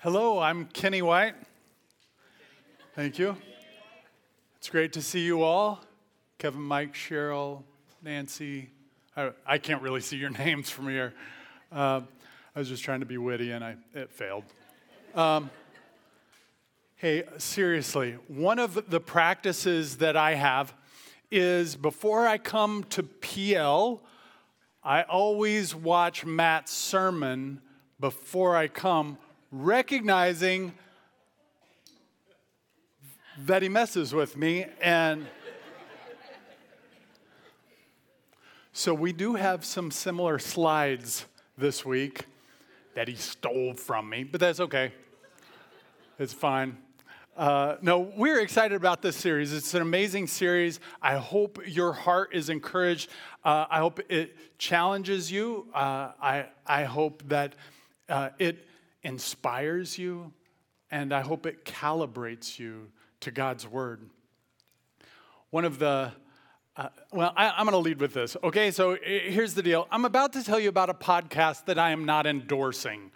Hello, I'm Kenny White. Thank you. It's great to see you all. Kevin, Mike, Cheryl, Nancy. I, I can't really see your names from here. Uh, I was just trying to be witty and I, it failed. Um, hey, seriously, one of the practices that I have is before I come to PL, I always watch Matt's sermon before I come, recognizing that he messes with me. And so we do have some similar slides this week that he stole from me, but that's okay. It's fine. Uh, no, we're excited about this series. It's an amazing series. I hope your heart is encouraged. Uh, I hope it challenges you. Uh, I, I hope that uh, it inspires you. And I hope it calibrates you to God's word. One of the uh, well, I, am going to lead with this. Okay, so here's the deal. I'm about to tell you about a podcast that I am not endorsing.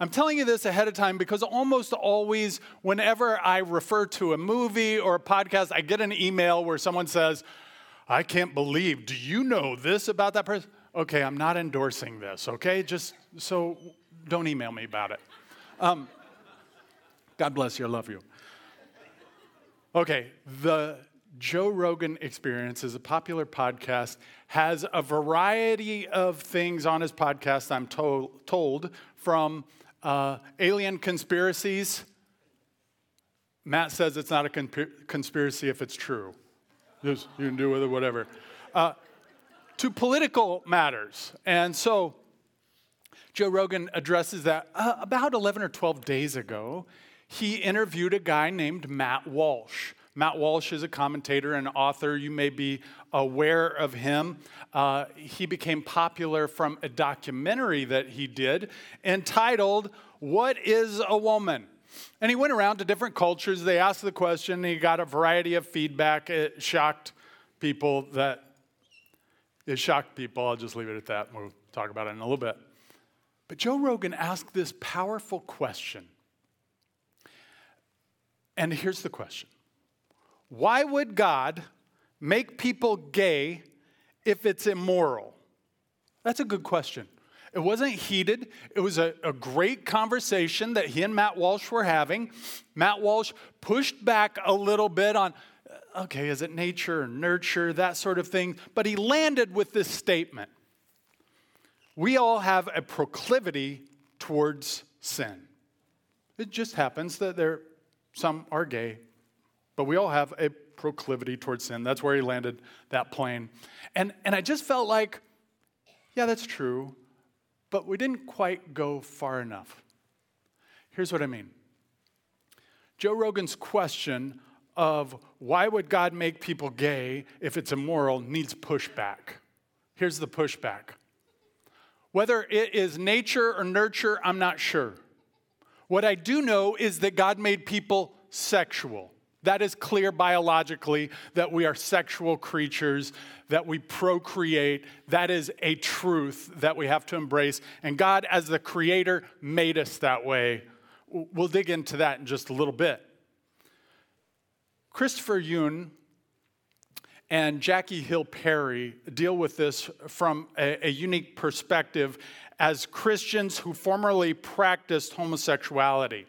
I'm telling you this ahead of time because almost always, whenever I refer to a movie or a podcast, I get an email where someone says, I can't believe, do you know this about that person? Okay, I'm not endorsing this, okay? Just so don't email me about it. Um, God bless you, I love you. Okay, the Joe Rogan Experience is a popular podcast, has a variety of things on his podcast, I'm to- told, from uh, alien conspiracies. Matt says it's not a conspiracy if it's true. You can do with it whatever. Uh, to political matters. And so Joe Rogan addresses that. Uh, about 11 or 12 days ago, he interviewed a guy named Matt Walsh. Matt Walsh is a commentator and author. You may be aware of him. Uh, he became popular from a documentary that he did entitled, What is a Woman? And he went around to different cultures. They asked the question, he got a variety of feedback. It shocked people that, it shocked people. I'll just leave it at that. We'll talk about it in a little bit. But Joe Rogan asked this powerful question. And here's the question why would God make people gay if it's immoral? That's a good question. It wasn't heated. It was a, a, great conversation that he and Matt Walsh were having. Matt Walsh pushed back a little bit on, okay, is it nature or nurture, that sort of thing. But he landed with this statement We all have a proclivity towards sin. It just happens that there, some are gay, but we all have a proclivity towards sin. That's where he landed that plane. And, and I just felt like, yeah, that's true, but we didn't quite go far enough. Here's what I mean Joe Rogan's question of why would God make people gay if it's immoral needs pushback. Here's the pushback. Whether it is nature or nurture, I'm not sure. What I do know is that God made people sexual. That is clear biologically that we are sexual creatures, that we procreate. That is a truth that we have to embrace. And God, as the creator, made us that way. We'll dig into that in just a little bit. Christopher Yuan and Jackie Hill Perry deal with this from a, a unique perspective as Christians who formerly practiced homosexuality.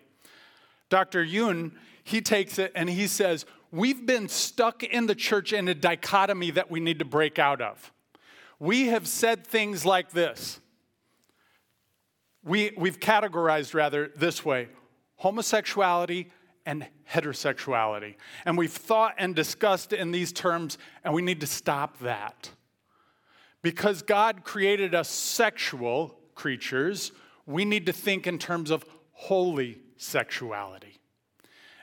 Dr. Yuan he takes it and he says, We've been stuck in the church in a dichotomy that we need to break out of. We have said things like this. We, we've categorized, rather, this way homosexuality and heterosexuality. And we've thought and discussed in these terms, and we need to stop that. Because God created us sexual creatures, we need to think in terms of holy sexuality.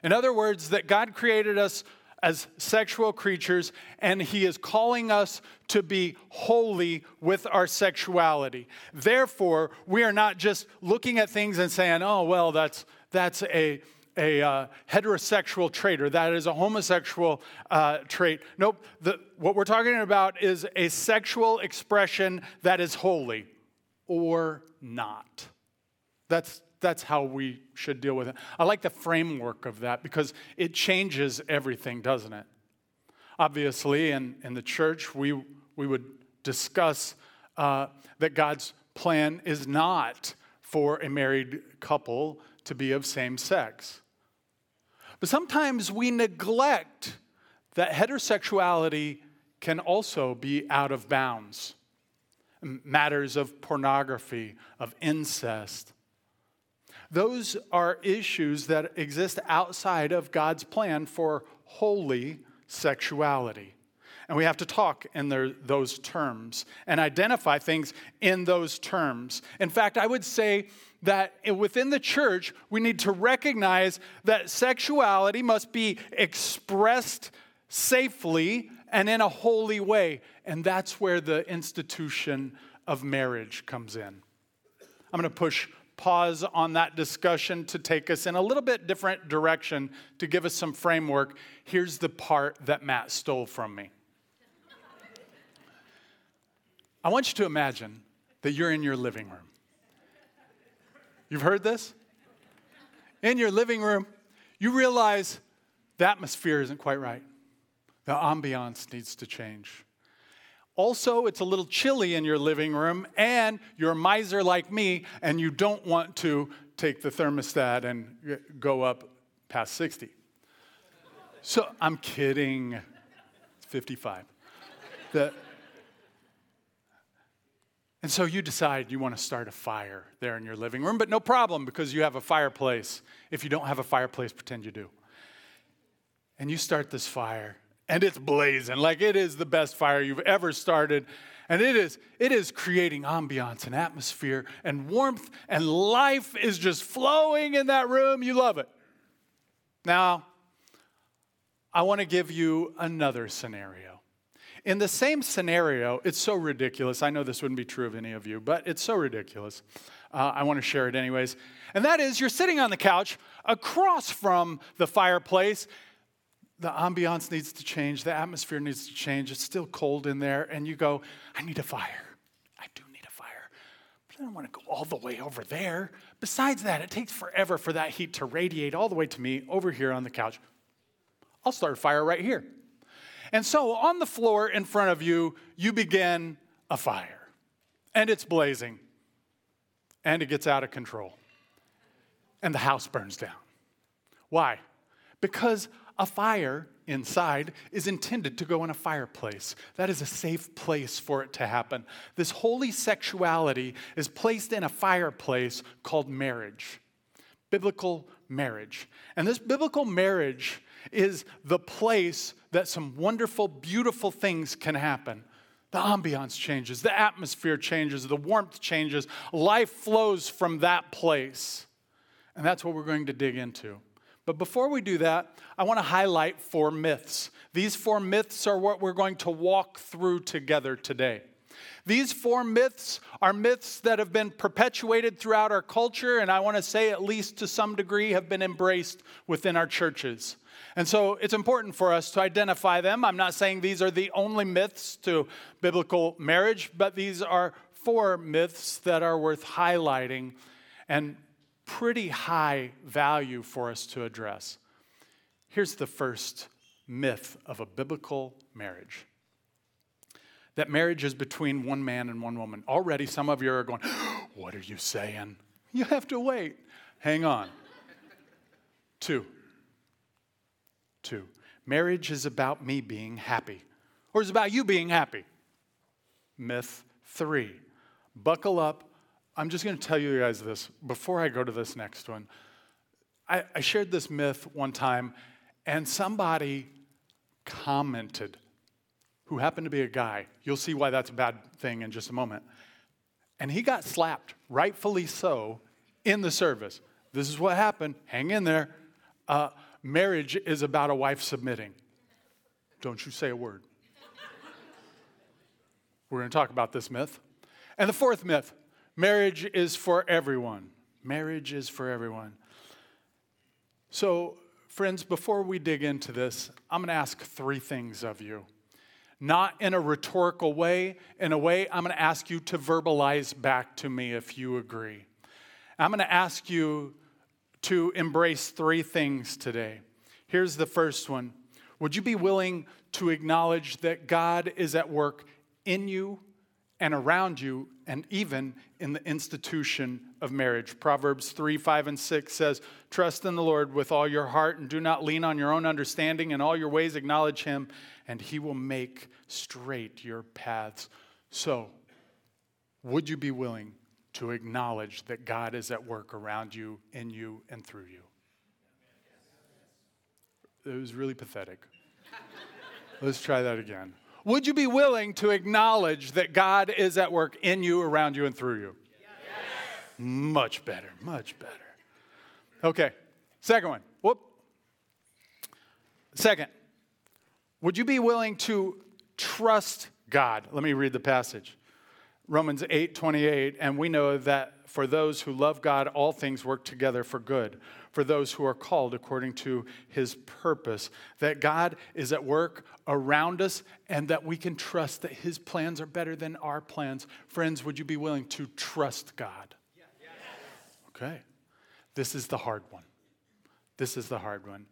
In other words, that God created us as sexual creatures, and He is calling us to be holy with our sexuality. Therefore, we are not just looking at things and saying, oh, well, that's, that's a, a uh, heterosexual trait or that is a homosexual uh, trait. Nope, the, what we're talking about is a sexual expression that is holy or not. That's, that's how we should deal with it. I like the framework of that because it changes everything, doesn't it? Obviously, in, in the church, we, we would discuss uh, that God's plan is not for a married couple to be of same sex. But sometimes we neglect that heterosexuality can also be out of bounds. Matters of pornography, of incest. Those are issues that exist outside of God's plan for holy sexuality. And we have to talk in their, those terms and identify things in those terms. In fact, I would say that within the church, we need to recognize that sexuality must be expressed safely and in a holy way. And that's where the institution of marriage comes in. I'm going to push pause on that discussion to take us in a little bit different direction to give us some framework. Here's the part that Matt stole from me. I want you to imagine that you're in your living room. You've heard this? In your living room, you realize the atmosphere isn't quite right. The ambiance needs to change. Also, it's a little chilly in your living room, and you're a miser like me, and you don't want to take the thermostat and go up past 60. So I'm kidding. It's 55. The, and so you decide you want to start a fire there in your living room, but no problem because you have a fireplace. If you don't have a fireplace, pretend you do. And you start this fire, and it's blazing like it is the best fire you've ever started. And it is, it is creating ambiance and atmosphere and warmth, and life is just flowing in that room. You love it. Now, I want to give you another scenario. In the same scenario, it's so ridiculous. I know this wouldn't be true of any of you, but it's so ridiculous. Uh, I want to share it anyways. And that is, you're sitting on the couch across from the fireplace. The ambiance needs to change, the atmosphere needs to change. It's still cold in there, and you go, I need a fire. I do need a fire. But I don't want to go all the way over there. Besides that, it takes forever for that heat to radiate all the way to me over here on the couch. I'll start a fire right here. And so on the floor in front of you, you begin a fire. And it's blazing. And it gets out of control. And the house burns down. Why? Because a fire inside is intended to go in a fireplace. That is a safe place for it to happen. This holy sexuality is placed in a fireplace called marriage, biblical marriage. And this biblical marriage is the place that some wonderful, beautiful things can happen. The ambiance changes, the atmosphere changes, the warmth changes, life flows from that place. And that's what we're going to dig into. But before we do that, I want to highlight four myths. These four myths are what we're going to walk through together today. These four myths are myths that have been perpetuated throughout our culture, and I want to say, at least to some degree, have been embraced within our churches. And so it's important for us to identify them. I'm not saying these are the only myths to biblical marriage, but these are four myths that are worth highlighting and pretty high value for us to address. Here's the first myth of a biblical marriage that marriage is between one man and one woman. Already, some of you are going, What are you saying? You have to wait. Hang on. Two, Two, marriage is about me being happy, or is about you being happy. Myth three, buckle up. I'm just going to tell you guys this before I go to this next one. I, I shared this myth one time, and somebody commented who happened to be a guy. You'll see why that's a bad thing in just a moment. And he got slapped, rightfully so, in the service. This is what happened. Hang in there. Uh, marriage is about a wife submitting. Don't you say a word. We're going to talk about this myth. And the fourth myth marriage is for everyone. Marriage is for everyone. So, friends, before we dig into this, I'm going to ask three things of you. Not in a rhetorical way, in a way, I'm going to ask you to verbalize back to me if you agree. I'm going to ask you to embrace three things today. Here's the first one Would you be willing to acknowledge that God is at work in you and around you and even in the institution of marriage. Proverbs 3, 5, and 6 says, Trust in the Lord with all your heart and do not lean on your own understanding. In all your ways, acknowledge him, and he will make straight your paths. So, would you be willing to acknowledge that God is at work around you, in you, and through you? It was really pathetic. Let's try that again. Would you be willing to acknowledge that God is at work in you, around you, and through you? Much better, much better. Okay, second one. Whoop. Second, would you be willing to trust God? Let me read the passage. Romans 8 28, and we know that for those who love God, all things work together for good, for those who are called according to his purpose. That God is at work around us and that we can trust that his plans are better than our plans. Friends, would you be willing to trust God? Okay. This is the hard one. This is the hard one.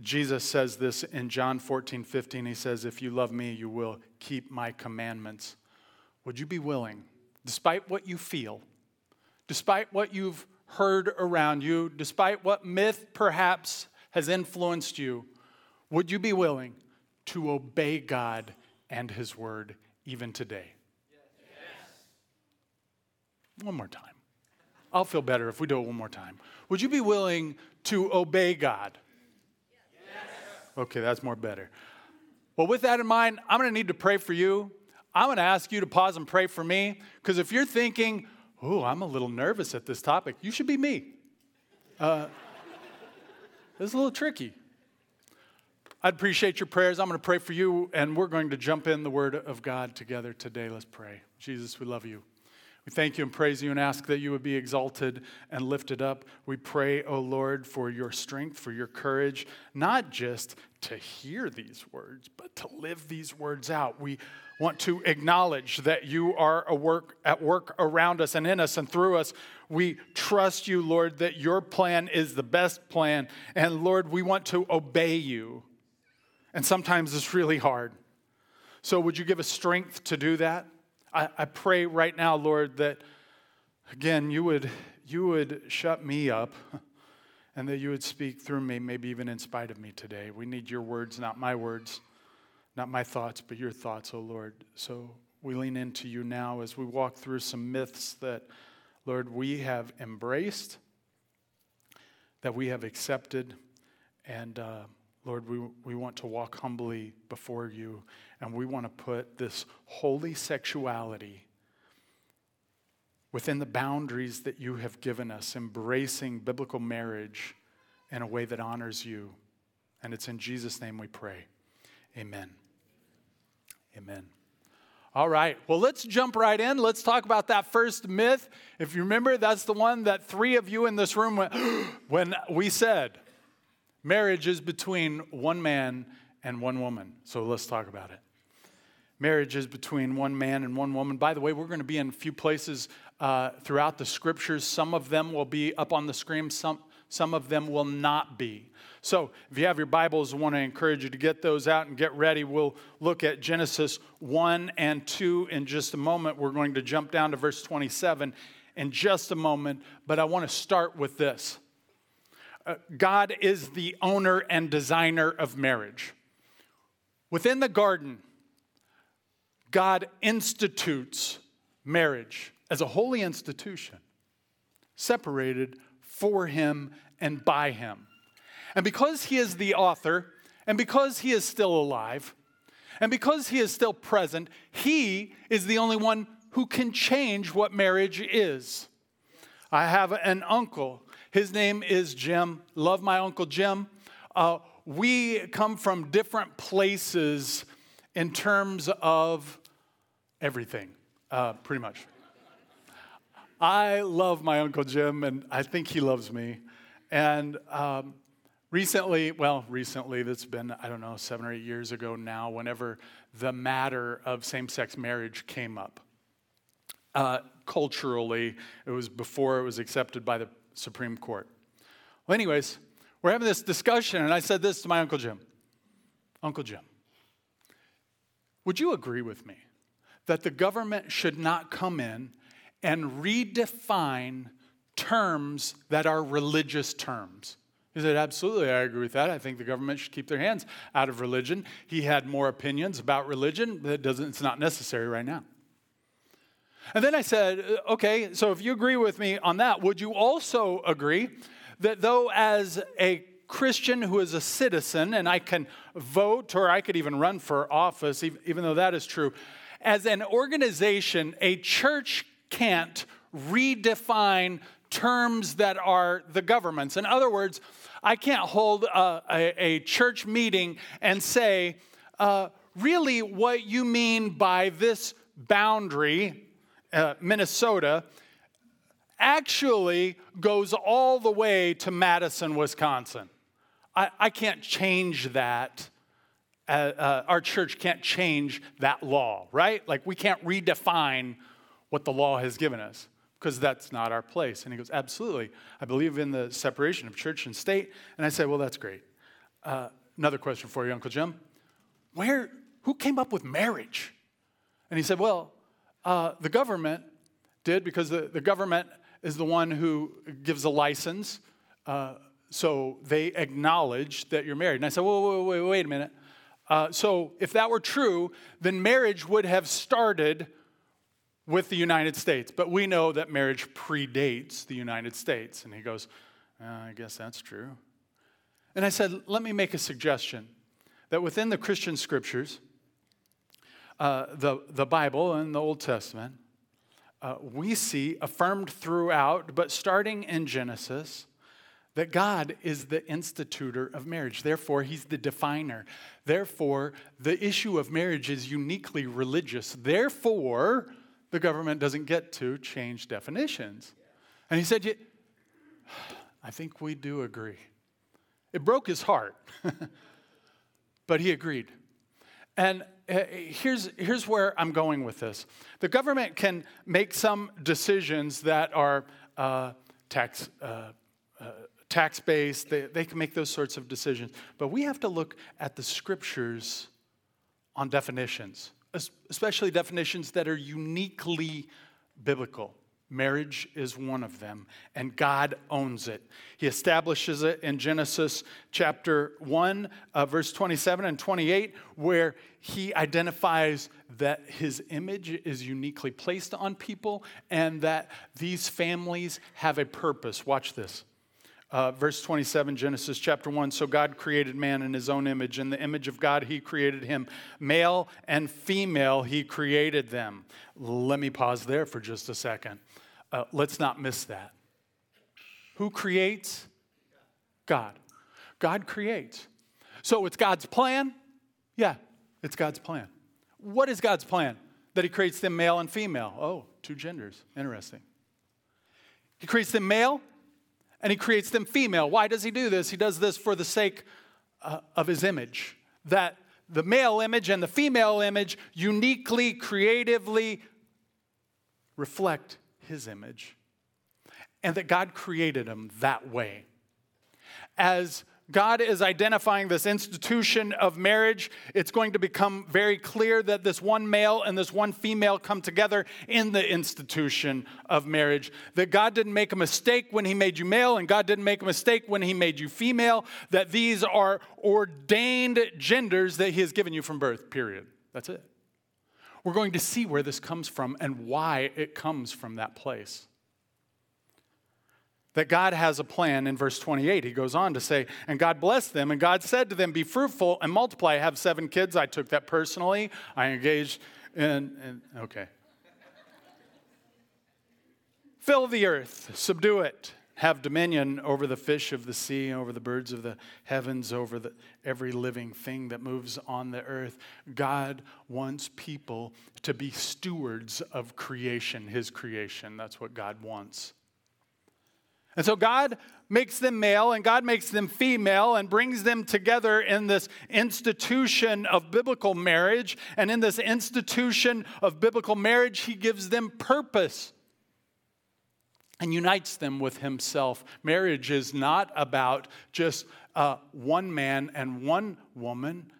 Jesus says this in John 14 15. He says, If you love me, you will keep my commandments. Would you be willing, despite what you feel, despite what you've heard around you, despite what myth perhaps has influenced you, would you be willing to obey God and His word even today? Yes. One more time. I'll feel better if we do it one more time. Would you be willing to obey God? Yes. Okay, that's more better. Well, with that in mind, I'm going to need to pray for you. I'm going to ask you to pause and pray for me because if you're thinking, oh, I'm a little nervous at this topic, you should be me. Uh, it's a little tricky. I'd appreciate your prayers. I'm going to pray for you, and we're going to jump in the Word of God together today. Let's pray. Jesus, we love you. We thank you and praise you and ask that you would be exalted and lifted up. We pray, O oh Lord, for your strength, for your courage, not just to hear these words, but to live these words out. We want to acknowledge that you are work, at work around us and in us and through us. We trust you, Lord, that your plan is the best plan. And Lord, we want to obey you. And sometimes it's really hard. So, would you give us strength to do that? I, I pray right now, Lord, that again, you would, you would shut me up and that you would speak through me, maybe even in spite of me today. We need your words, not my words. Not my thoughts, but your thoughts, O oh Lord. So we lean into you now as we walk through some myths that, Lord, we have embraced, that we have accepted. And uh, Lord, we, we want to walk humbly before you, and we want to put this holy sexuality within the boundaries that you have given us, embracing biblical marriage in a way that honors you. And it's in Jesus' name we pray. Amen. Amen. All right, well, let's jump right in. Let's talk about that first myth. If you remember, that's the one that three of you in this room went when we said marriage is between one man and one woman. So let's talk about it. Marriage is between one man and one woman. By the way, we're going to be in a few places uh, throughout the scriptures. Some of them will be up on the screen, some, some of them will not be. So, if you have your Bibles, I want to encourage you to get those out and get ready. We'll look at Genesis 1 and 2 in just a moment. We're going to jump down to verse 27 in just a moment, but I want to start with this Uh, God is the owner and designer of marriage. Within the garden, God institutes marriage as a holy institution, separated for Him and by Him. And because he is the author, and because he is still alive, and because he is still present, he is the only one who can change what marriage is. I have an uncle. His name is Jim. Love my uncle Jim. Uh, we come from different places in terms of everything, uh, pretty much. I love my uncle Jim, and I think he loves me. And um, Recently, well, recently, that's been, I don't know, seven or eight years ago now, whenever the matter of same sex marriage came up. Uh, culturally. It was before it was accepted by the Supreme Court. Well, anyways, we're having this discussion, and I said this to my Uncle Jim Uncle Jim, would you agree with me that the government should not come in and redefine terms that are religious terms? He said, Absolutely, I agree with that. I think the government should keep their hands out of religion. He had more opinions about religion. That doesn't, it's not necessary right now. And then I said, Okay, so if you agree with me on that, would you also agree that though, as a Christian who is a citizen, and I can vote or I could even run for office, even though that is true, as an organization, a church can't redefine terms that are the government's. In other words, I can't hold a, a, a church meeting and say, uh, really, what you mean by this boundary, uh, Minnesota, actually goes all the way to Madison, Wisconsin. I, I can't change that. Uh, uh, our church can't change that law, right? Like, we can't redefine what the law has given us because that's not our place. And he goes, Absolutely. I believe in the separation of church and state. And I said, Well, that's great. Uh, another question for you, Uncle Jim. Where, who came up with marriage? And he said, Well, uh, the government did because the, the government is the one who gives a license. Uh, so they acknowledge that you're married. And I said, wait, wait, wait a minute. Uh, so if that were true, then marriage would have started with the United States. But we know that marriage predates the United States. And he goes, uh, I guess that's true. And I said, let me make a suggestion that within the Christian scriptures, uh, the, the Bible and the Old Testament, uh, we see affirmed throughout, but starting in Genesis, that God is the institutor of marriage. Therefore, He's the definer. Therefore, the issue of marriage is uniquely religious. Therefore, the government doesn't get to change definitions. And he said, I think we do agree. It broke his heart, but he agreed. And here's, here's where I'm going with this the government can make some decisions that are uh, tax. Uh, uh, tax based, they, they can make those sorts of decisions. But we have to look at the scriptures on definitions especially definitions that are uniquely biblical. Marriage is one of them, and God owns it. He establishes it in Genesis chapter 1, uh, verse 27 and 28, where he identifies that his image is uniquely placed on people and that these families have a purpose. Watch this. Uh, verse 27, Genesis chapter 1. So God created man in his own image. In the image of God, he created him. Male and female, he created them. Let me pause there for just a second. Uh, let's not miss that. Who creates? God. God creates. So it's God's plan? Yeah, it's God's plan. What is God's plan? That he creates them male and female. Oh, two genders. Interesting. He creates them male and he creates them female. Why does he do this? He does this for the sake uh, of his image, that the male image and the female image uniquely, creatively reflect his image, and that God created him that way. As God is identifying this institution of marriage. It's going to become very clear that this one male and this one female come together in the institution of marriage. That God didn't make a mistake when He made you male, and God didn't make a mistake when He made you female. That these are ordained genders that He has given you from birth, period. That's it. We're going to see where this comes from and why it comes from that place that God has a plan in verse 28. He goes on to say, And God blessed them, and God said to them, Be fruitful and multiply. Have seven kids. I took that personally. I engaged in, in okay. Fill the earth, subdue it, have dominion over the fish of the sea, over the birds of the heavens, over the, every living thing that moves on the earth. God wants people to be stewards of creation, His creation. That's what God wants. And so God makes them male and God makes them female and brings them together in this institution of biblical marriage. And in this institution of biblical marriage, He gives them purpose. And unites them with himself. Marriage is not about just uh, one man and one woman.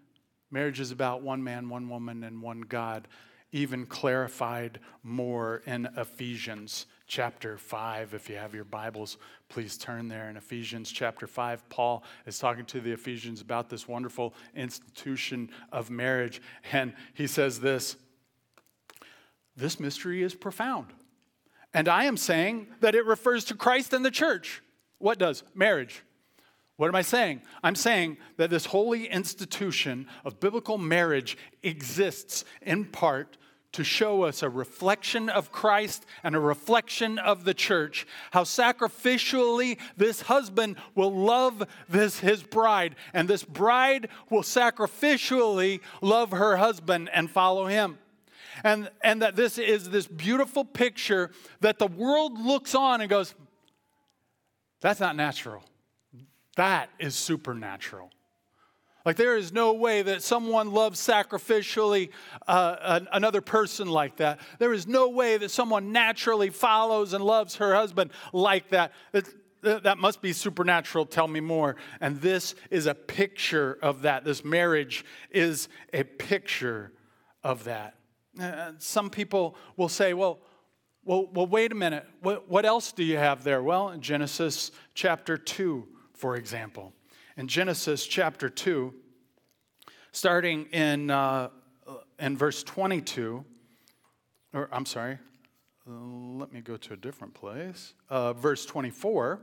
Marriage is about one man, one woman, and one God, even clarified more in Ephesians chapter 5. If you have your Bibles, please turn there. In Ephesians chapter 5, Paul is talking to the Ephesians about this wonderful institution of marriage. And he says this This mystery is profound. And I am saying that it refers to Christ and the church. What does? Marriage. What am I saying? I'm saying that this holy institution of biblical marriage exists in part to show us a reflection of Christ and a reflection of the church, how sacrificially this husband will love this his bride and this bride will sacrificially love her husband and follow him. And and that this is this beautiful picture that the world looks on and goes that's not natural. That is supernatural. Like, there is no way that someone loves sacrificially uh, another person like that. There is no way that someone naturally follows and loves her husband like that. It, that must be supernatural. Tell me more. And this is a picture of that. This marriage is a picture of that. Uh, some people will say, well, well, well wait a minute. What, what else do you have there? Well, in Genesis chapter 2, for example. In Genesis chapter 2, starting in, uh, in verse 22, or I'm sorry, let me go to a different place. Uh, verse 24.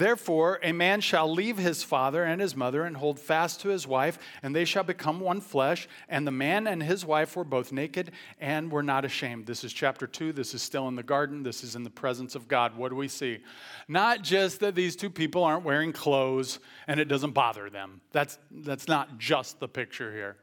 Therefore, a man shall leave his father and his mother and hold fast to his wife, and they shall become one flesh. And the man and his wife were both naked and were not ashamed. This is chapter two. This is still in the garden. This is in the presence of God. What do we see? Not just that these two people aren't wearing clothes and it doesn't bother them. That's, that's not just the picture here.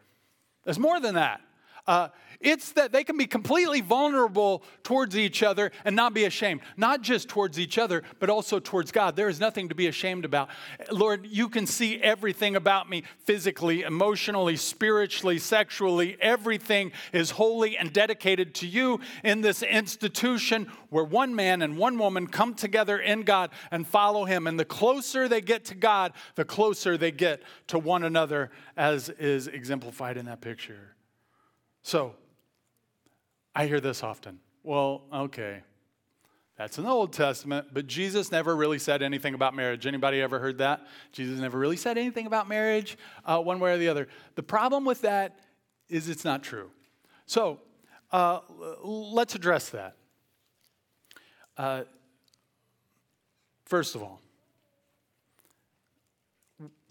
There's more than that. Uh, it's that they can be completely vulnerable towards each other and not be ashamed. Not just towards each other, but also towards God. There is nothing to be ashamed about. Lord, you can see everything about me physically, emotionally, spiritually, sexually. Everything is holy and dedicated to you in this institution where one man and one woman come together in God and follow Him. And the closer they get to God, the closer they get to one another, as is exemplified in that picture. So, I hear this often. Well, okay, that's the Old Testament, but Jesus never really said anything about marriage. Anybody ever heard that? Jesus never really said anything about marriage, uh, one way or the other. The problem with that is it's not true. So uh, let's address that. Uh, first of all,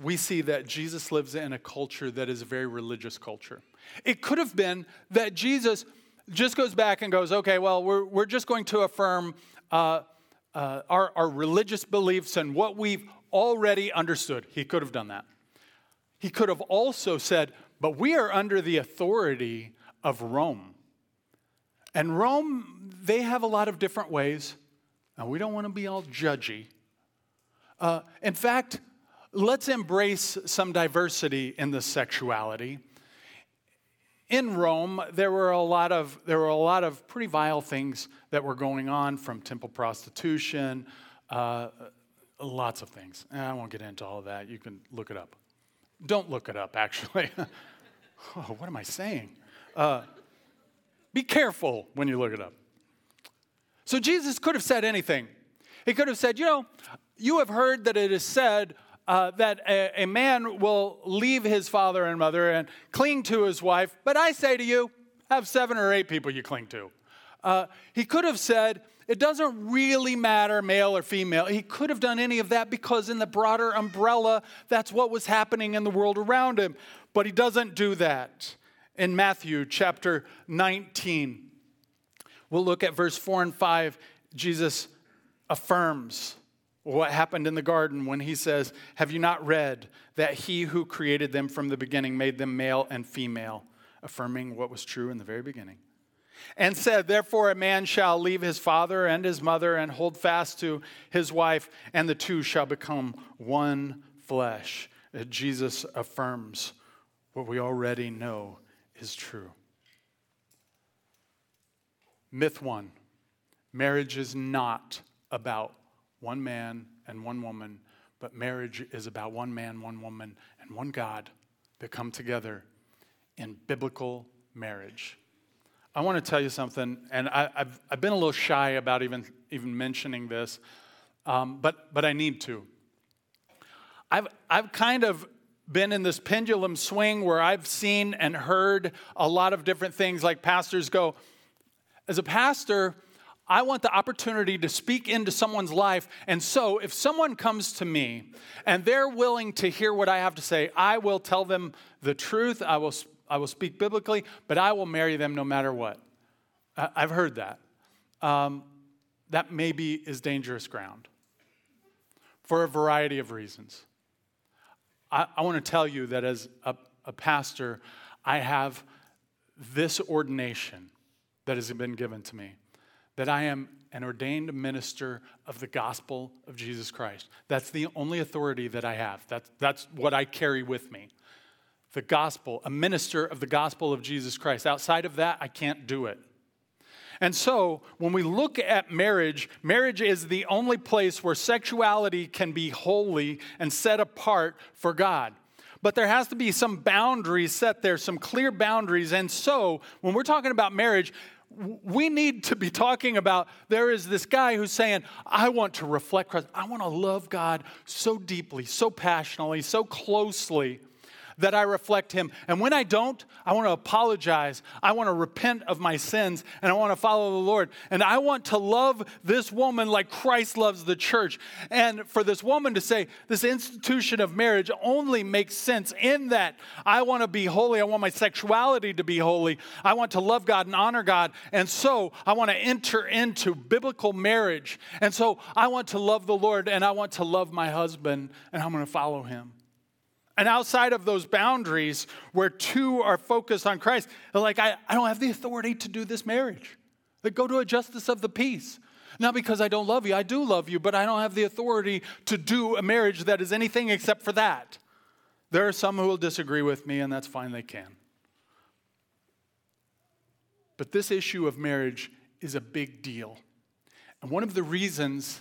we see that Jesus lives in a culture that is a very religious culture. It could have been that Jesus just goes back and goes, okay, well, we're, we're just going to affirm uh, uh, our, our religious beliefs and what we've already understood. He could have done that. He could have also said, but we are under the authority of Rome. And Rome, they have a lot of different ways. Now, we don't want to be all judgy. Uh, in fact, let's embrace some diversity in the sexuality in Rome, there were a lot of there were a lot of pretty vile things that were going on, from temple prostitution, uh, lots of things. And I won't get into all of that. You can look it up. Don't look it up, actually. oh, what am I saying? Uh, be careful when you look it up. So Jesus could have said anything. He could have said, you know, you have heard that it is said uh, that a, a man will leave his father and mother and cling to his wife, but I say to you, have seven or eight people you cling to. Uh, he could have said, it doesn't really matter, male or female. He could have done any of that because, in the broader umbrella, that's what was happening in the world around him. But he doesn't do that. In Matthew chapter 19, we'll look at verse 4 and 5. Jesus affirms what happened in the garden when he says, Have you not read that he who created them from the beginning made them male and female, affirming what was true in the very beginning? And said, Therefore, a man shall leave his father and his mother and hold fast to his wife, and the two shall become one flesh. Uh, Jesus affirms what we already know is true. Myth one marriage is not about one man and one woman, but marriage is about one man, one woman, and one God that come together in biblical marriage. I want to tell you something, and I, have I've been a little shy about even, even mentioning this, um, but, but I need to. I've, I've kind of been in this pendulum swing where I've seen and heard a lot of different things, like pastors go, as a pastor, I want the opportunity to speak into someone's life. And so, if someone comes to me and they're willing to hear what I have to say, I will tell them the truth. I will, I will speak biblically, but I will marry them no matter what. I've heard that. Um, that maybe is dangerous ground for a variety of reasons. I, I want to tell you that as a, a pastor, I have this ordination that has been given to me that I am an ordained minister of the gospel of Jesus Christ. That's the only authority that I have. That's, that's what I carry with me. The gospel, a minister of the gospel of Jesus Christ. Outside of that, I can't do it. And so, when we look at marriage, marriage is the only place where sexuality can be holy and set apart for God. But there has to be some boundaries set there, some clear boundaries. And so, when we're talking about marriage, we need to be talking about there is this guy who's saying, I want to reflect Christ. I want to love God so deeply, so passionately, so closely that I reflect Him. And when I don't, I want to apologize. I want to repent of my sins and I want to follow the Lord. And I want to love this woman like Christ loves the church. And for this woman to say, this institution of marriage only makes sense in that I want to be holy. I want my sexuality to be holy. I want to love God and honor God. And so I want to enter into biblical marriage. And so I want to love the Lord and I want to love my husband and I'm going to follow him. And outside of those boundaries where two are focused on Christ, they're like, I, I don't have the authority to do this marriage. Like, go to a justice of the peace. Not because I don't love you, I do love you, but I don't have the authority to do a marriage that is anything except for that. There are some who will disagree with me, and that's fine, they can. But this issue of marriage is a big deal. And one of the reasons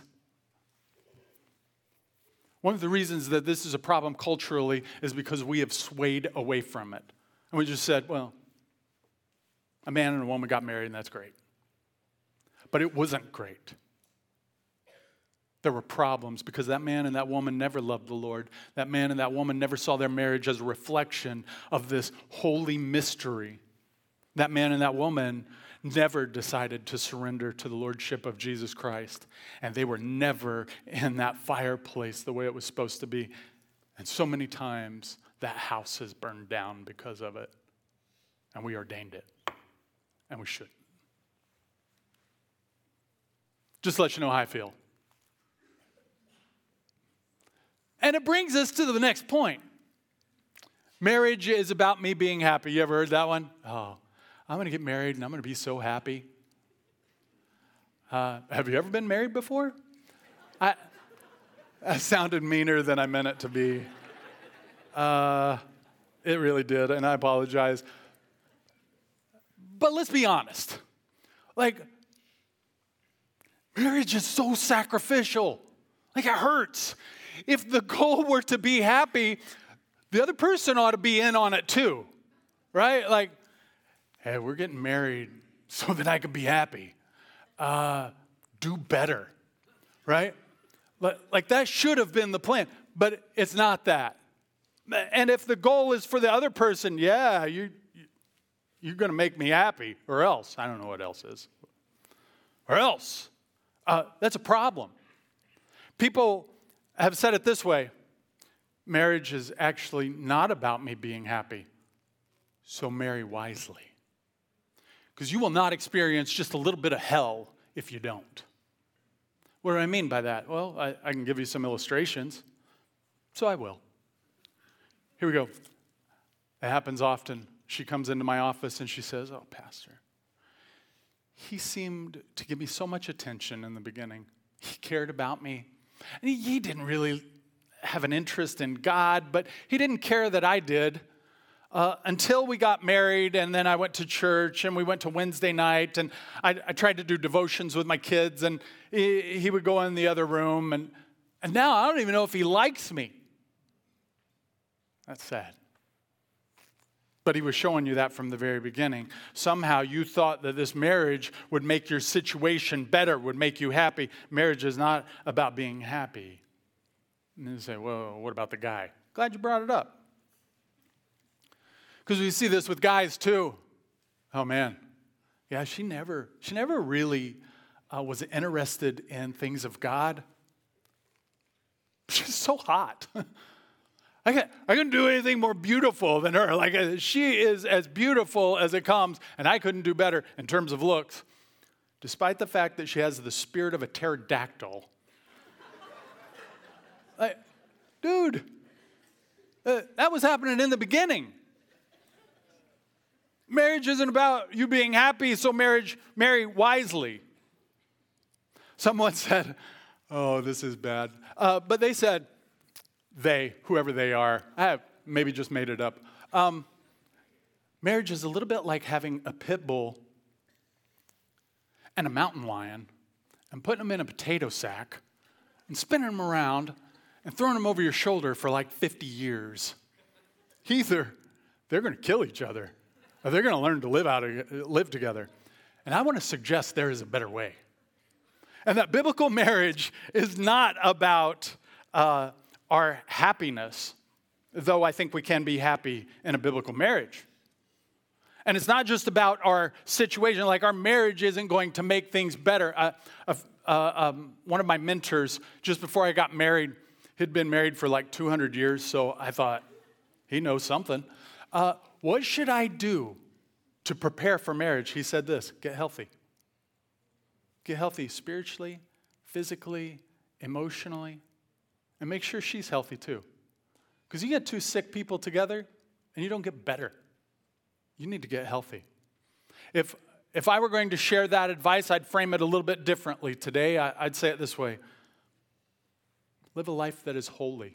one of the reasons that this is a problem culturally is because we have swayed away from it. And we just said, well, a man and a woman got married, and that's great. But it wasn't great. There were problems because that man and that woman never loved the Lord. That man and that woman never saw their marriage as a reflection of this holy mystery. That man and that woman never decided to surrender to the lordship of Jesus Christ. And they were never in that fireplace the way it was supposed to be. And so many times that house has burned down because of it. And we ordained it. And we shouldn't. Just let you know how I feel. And it brings us to the next point. Marriage is about me being happy. You ever heard that one? Oh, I'm going to get married and I'm going to be so happy. Uh, have you ever been married before? I, that sounded meaner than I meant it to be. Uh, it really did, and I apologize. But let's be honest. Like, marriage is so sacrificial. Like, it hurts. If the goal were to be happy, the other person ought to be in on it too, right? Like, hey, we're getting married so that I can be happy. Uh, do better, right? Like that should have been the plan, but it's not that. And if the goal is for the other person, yeah, you, you're going to make me happy, or else. I don't know what else is. Or else. Uh, that's a problem. People have said it this way marriage is actually not about me being happy, so marry wisely because you will not experience just a little bit of hell if you don't. What do I mean by that? Well, I, I, can give you some illustrations, so I will. Here we go. It happens often. She comes into my office and she says, Oh, Pastor, he seemed to give me so much attention in the beginning. He cared about me. And he, he didn't really have an interest in God, but he didn't care that I did. Uh, until we got married, and then I went to church, and we went to Wednesday night, and I, I tried to do devotions with my kids, and he, he would go in the other room, and, and now I don't even know if he likes me. That's sad. But he was showing you that from the very beginning. Somehow you thought that this marriage would make your situation better, would make you happy. Marriage is not about being happy. And you say, well, what about the guy? Glad you brought it up. Because we see this with guys too. Oh man, yeah, she never, she never really uh, was interested in things of God. She's so hot. I can't, I couldn't do anything more beautiful than her. Like, uh, she is as beautiful as it comes, and I couldn't do better in terms of looks, despite the fact that she has the spirit of a pterodactyl. like, dude, uh, that was happening in the beginning. Marriage isn't about you being happy, so marriage, marry wisely. Someone said, Oh, this is bad. Uh, but they said, they, whoever they are, I have maybe just made it up. Um, marriage is a little bit like having a pit bull and a mountain lion and putting them in a potato sack and spinning them around and throwing them over your shoulder for like 50 years. Either they're going to kill each other or they're going to learn to live, out, live together. And I want to suggest there is a better way. And that biblical marriage is not about uh, our happiness, though I think we can be happy in a biblical marriage. And it's not just about our situation, like our marriage isn't going to make things better. Uh, uh, um, one of my mentors, just before I got married, had been married for like 200 years, so I thought, he knows something. Uh, what should I do to prepare for marriage? He said this get healthy. Get healthy spiritually, physically, emotionally. And make sure she's healthy too. Because you get two sick people together and you don't get better. You need to get healthy. If, if I were going to share that advice, I'd frame it a little bit differently today. I, I'd say it this way live a life that is holy.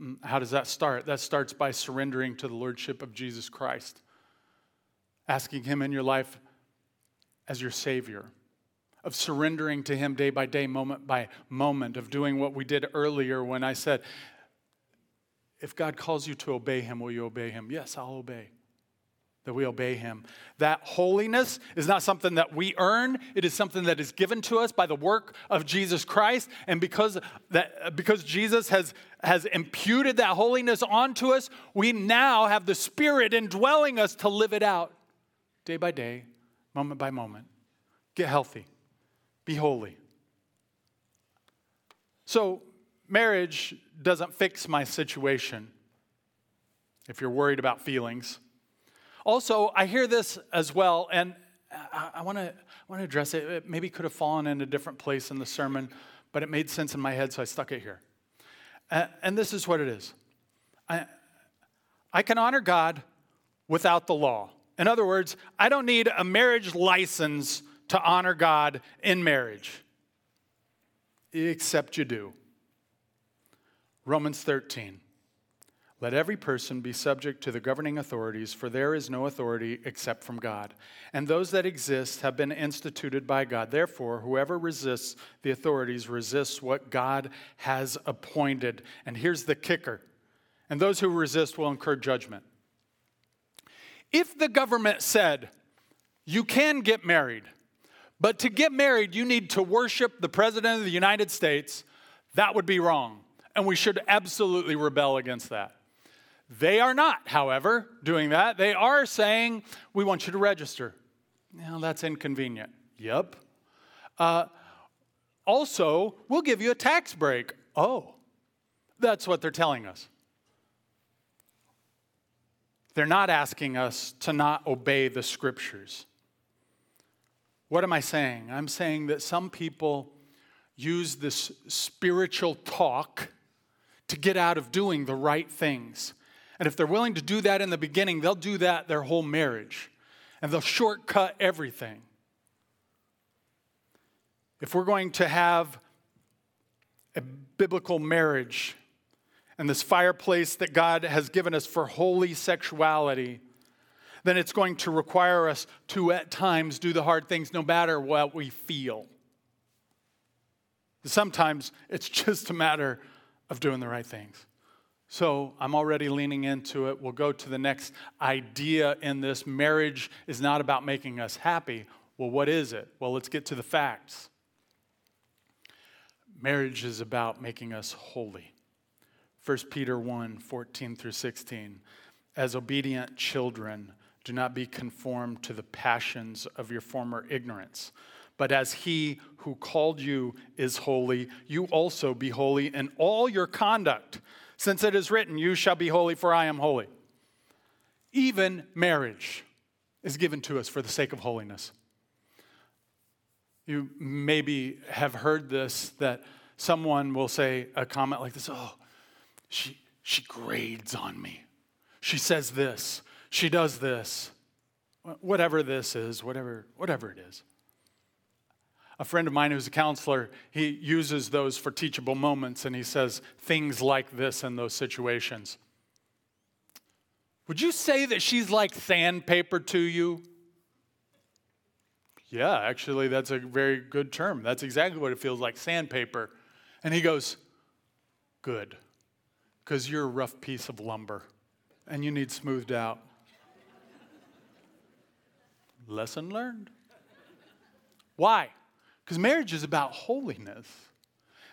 Mm, how does that start? That starts by surrendering to the Lordship of Jesus Christ, asking Him in your life as your Savior of surrendering to Him day by day, moment by moment, of doing what we did earlier when I said, if God calls you to obey Him, will you obey Him? Yes, I'll obey. That we obey Him. That holiness is not something that we earn, it is something that is given to us by the work of Jesus Christ. And because, that, because Jesus has, has imputed that holiness onto us, we now have the Spirit indwelling us to live it out day by day, moment by moment. Get healthy. Be holy. So, marriage doesn't fix my situation if you're worried about feelings. Also, I hear this as well, and I, want to want to address it. It maybe could have fallen in a different place in the sermon, but it made sense in my head, so I stuck it here. And this is what it is I, I can honor God without the law. In other words, I don't need a marriage license to honor God in marriage, except you do. Romans 13. Let every person be subject to the governing authorities, for there is no authority except from God. And those that exist have been instituted by God. Therefore, whoever resists the authorities resists what God has appointed. And here's the kicker and those who resist will incur judgment. If the government said, you can get married, but to get married, you need to worship the President of the United States. That would be wrong. And we should absolutely rebel against that. They are not, however, doing that. They are saying, we want you to register. Now, that's inconvenient. Yep. Uh, also, we'll give you a tax break. Oh, that's what they're telling us. They're not asking us to not obey the scriptures. What am I saying? I'm saying that some people use this spiritual talk to get out of doing the right things. And if they're willing to do that in the beginning, they'll do that their whole marriage. And they'll shortcut everything. If we're going to have a biblical marriage and this fireplace that God has given us for holy sexuality, then it's going to require us to at times do the hard things no matter what we feel. Sometimes it's just a matter of doing the right things. So I'm already leaning into it. We'll go to the next idea in this. Marriage is not about making us happy. Well, what is it? Well, let's get to the facts. Marriage is about making us holy. 1 Peter 1 14 through 16. As obedient children, do not be conformed to the passions of your former ignorance. But as he who called you is holy, you also be holy in all your conduct since it is written, You shall be holy, for I am holy. Even marriage is given to us for the sake of holiness. You maybe have heard this that someone will say a comment like this Oh, she, she grades on me. She says this. She does this. Whatever this is, whatever, whatever it is a friend of mine who's a counselor, he uses those for teachable moments and he says things like this in those situations. Would you say that she's like sandpaper to you? Yeah, actually, that's a very good term. That's exactly what it feels like sandpaper. And he goes, Good, because you're a rough piece of lumber and you need smoothed out. Lesson learned. Why? Because marriage is about holiness.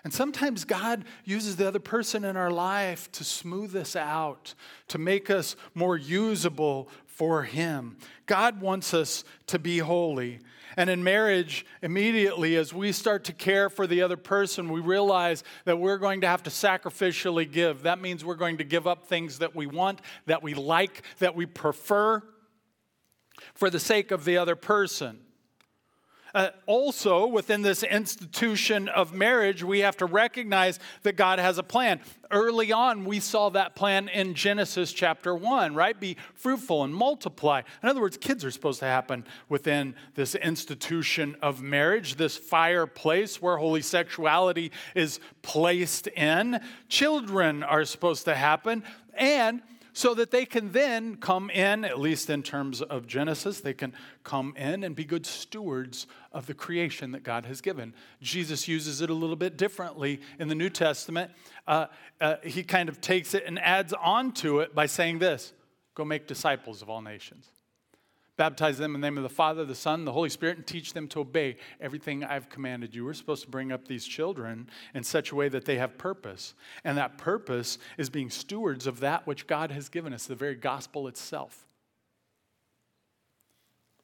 And sometimes God uses the other person in our life to smooth us out, to make us more usable for Him. God wants us to be holy. And in marriage, immediately as we start to care for the other person, we realize that we're going to have to sacrificially give. That means we're going to give up things that we want, that we like, that we prefer for the sake of the other person. Uh, also, within this institution of marriage, we have to recognize that God has a plan. Early on, we saw that plan in Genesis chapter 1, right? Be fruitful and multiply. In other words, kids are supposed to happen within this institution of marriage, this fireplace where holy sexuality is placed in. Children are supposed to happen. And so that they can then come in, at least in terms of Genesis, they can come in and be good stewards of the creation that God has given. Jesus uses it a little bit differently in the New Testament. Uh, uh, he kind of takes it and adds on to it by saying this go make disciples of all nations. Baptize them in the name of the Father, the Son, the Holy Spirit, and teach them to obey everything I've commanded you. We're supposed to bring up these children in such a way that they have purpose. And that purpose is being stewards of that which God has given us, the very gospel itself.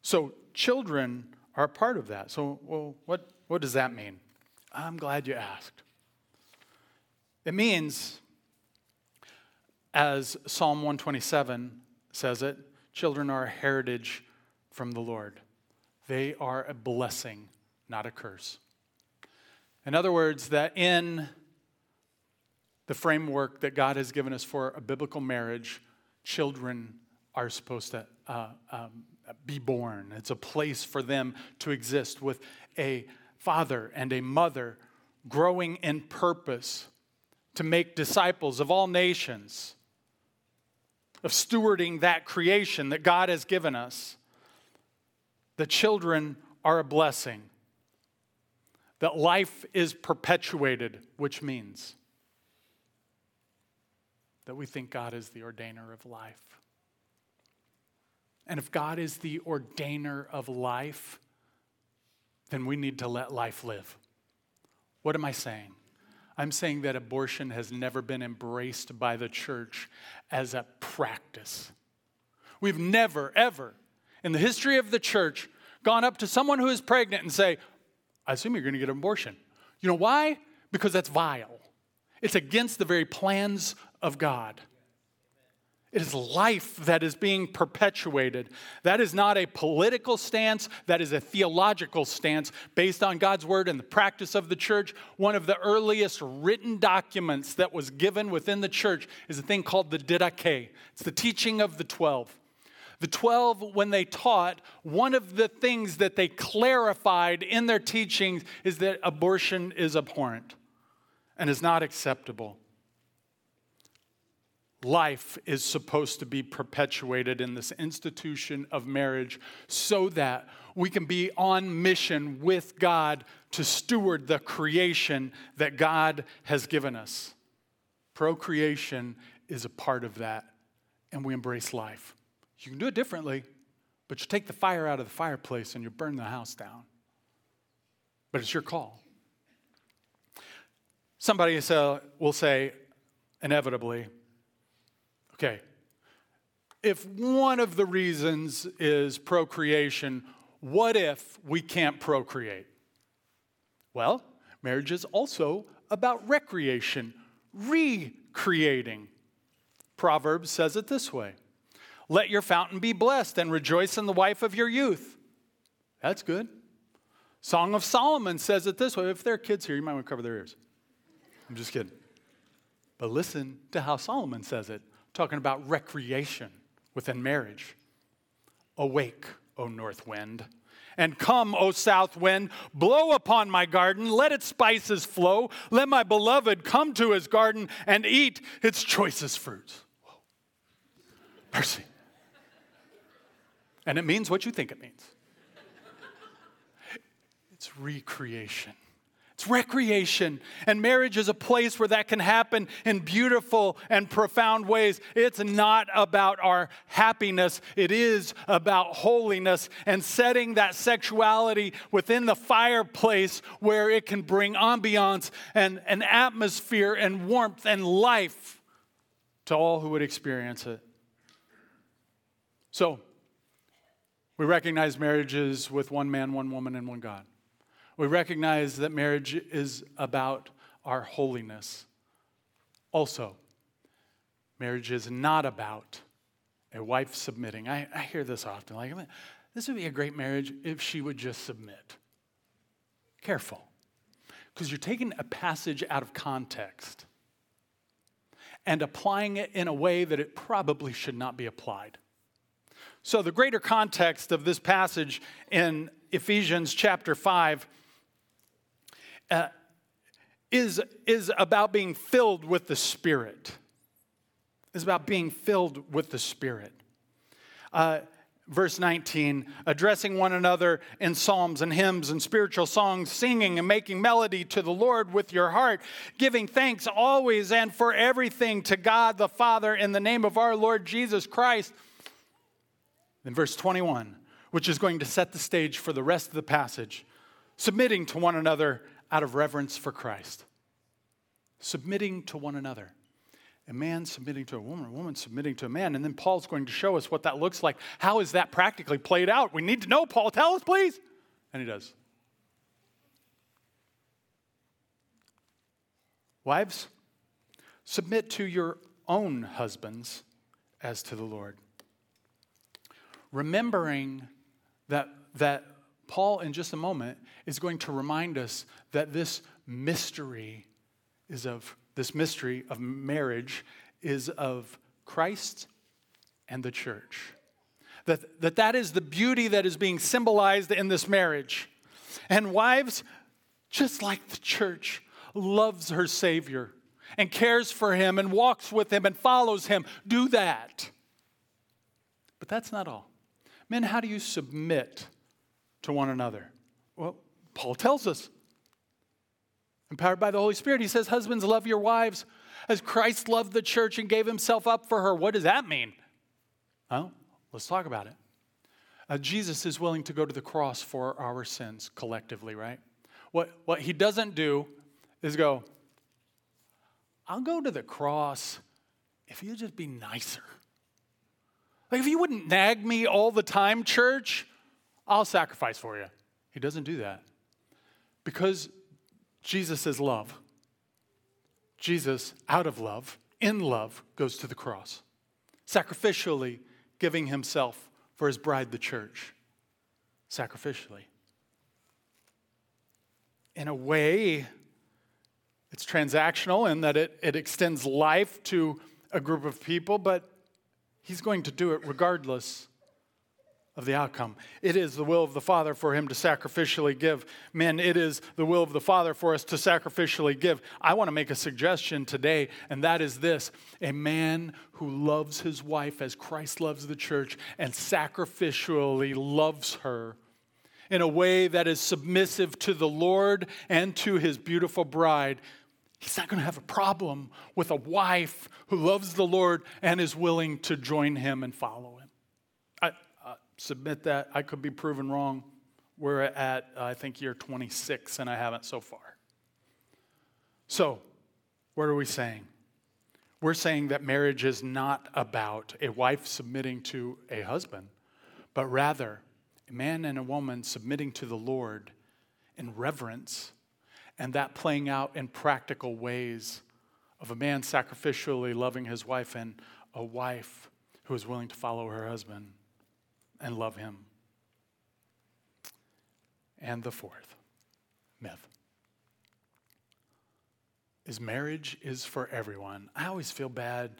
So, children are part of that. So, well, what, what does that mean? I'm glad you asked. It means, as Psalm 127 says it, Children are a heritage from the Lord. They are a blessing, not a curse. In other words, that in the framework that God has given us for a biblical marriage, children are supposed to uh, um, be born. It's a place for them to exist with a father and a mother growing in purpose to make disciples of all nations of stewarding that creation that God has given us, the children are a blessing. That life is perpetuated, which means that we think God is the ordainer of life. And if God is the ordainer of life, then we need to let life live. What am I saying? I'm saying that abortion has never been embraced by the church as a practice. We've never, ever, in the history of the church, gone up to someone who is pregnant and say, I assume you're going to get an abortion. You know why? Because that's vile. It's against the very plans of God. It is life that is being perpetuated. That is not a political stance, that is a theological stance based on God's word and the practice of the church. One of the earliest written documents that was given within the church is a thing called the Didache. It's the teaching of the 12. The 12, when they taught, one of the things that they clarified in their teachings is that abortion is abhorrent and is not acceptable. Life is supposed to be perpetuated in this institution of marriage so that we can be on mission with God to steward the creation that God has given us. Procreation is a part of that, and we embrace life. You can do it differently, but you take the fire out of the fireplace and you burn the house down. But it's your call. Somebody uh, will say, inevitably, okay, if one of the reasons is procreation, what if we can't procreate? Well, marriage is also about recreation, recreating. Proverbs says it this way Let your fountain be blessed and rejoice in the wife of your youth. That's good. Song of Solomon says it this way. If there are kids here, you might want to cover their ears. I'm just kidding. But listen to how Solomon says it, talking about recreation within marriage. Awake, O north wind, and come, O south wind, blow upon my garden, let its spices flow. Let my beloved come to his garden and eat its choicest fruits. Whoa. Mercy. And it means what you think it means it's recreation. It's recreation. And marriage is a place where that can happen in beautiful and profound ways. It's not about our happiness, it is about holiness and setting that sexuality within the fireplace where it can bring ambiance and an atmosphere and warmth and life to all who would experience it. So, we recognize marriages with one man, one woman, and one God. We recognize that marriage is about our holiness. Also, marriage is not about a wife submitting. I, I hear this often like, this would be a great marriage if she would just submit. Careful, because you're taking a passage out of context and applying it in a way that it probably should not be applied. So, the greater context of this passage in Ephesians chapter 5 uh, is, is about being filled with the Spirit. Is about being filled with the Spirit. Uh, verse 19, addressing one another in psalms and hymns and spiritual songs, singing and making melody to the Lord with your heart, giving thanks always and for everything to God the Father in the name of our Lord Jesus Christ. Then, verse 21, which is going to set the stage for the rest of the passage, submitting to one another out of reverence for Christ. Submitting to one another. A man submitting to a woman, a woman submitting to a man. And then Paul's going to show us what that looks like. How is that practically played out? We need to know, Paul. Tell us, please. And he does. Wives, submit to your own husbands as to the Lord. Remembering that, that Paul, in just a moment, is going to remind us that this mystery is of this mystery of marriage is of Christ and the church. That, that that is the beauty that is being symbolized in this marriage. And wives, just like the church, loves her Savior and cares for him and walks with him and follows him. Do that. But that's not all. Men, how do you submit to one another? Well, Paul tells us. Empowered by the Holy Spirit, he says, Husbands, love your wives as Christ loved the church and gave himself up for her. What does that mean? Well, let's talk about it. Uh, Jesus is willing to go to the cross for our sins collectively, right? What, what he doesn't do is go, I'll go to the cross if you just be nicer. Like, if you wouldn't nag me all the time, church, I'll sacrifice for you. He doesn't do that. Because Jesus is love. Jesus, out of love, in love, goes to the cross, sacrificially giving himself for his bride, the church. Sacrificially. In a way, it's transactional in that it, it extends life to a group of people, but he's going to do it regardless of the outcome. It is the will of the Father for him to sacrificially give. Men, it is the will of the Father for us to sacrificially give. I want to make a suggestion today, and that is this a man who loves his wife as Christ loves the church and sacrificially loves her in a way that is submissive to the Lord and to his beautiful bride He's not going to have a problem with a wife who loves the Lord and is willing to join him and follow him. Submit that. I could be proven wrong. We're at, uh, I think, year 26, and I haven't so far. So, what are we saying? We're saying that marriage is not about a wife submitting to a husband, but rather a man and a woman submitting to the Lord in reverence and that playing out in practical ways of a man sacrificially loving his wife and a wife who is willing to follow her husband and love him. And the fourth myth is marriage is for everyone. I always feel bad.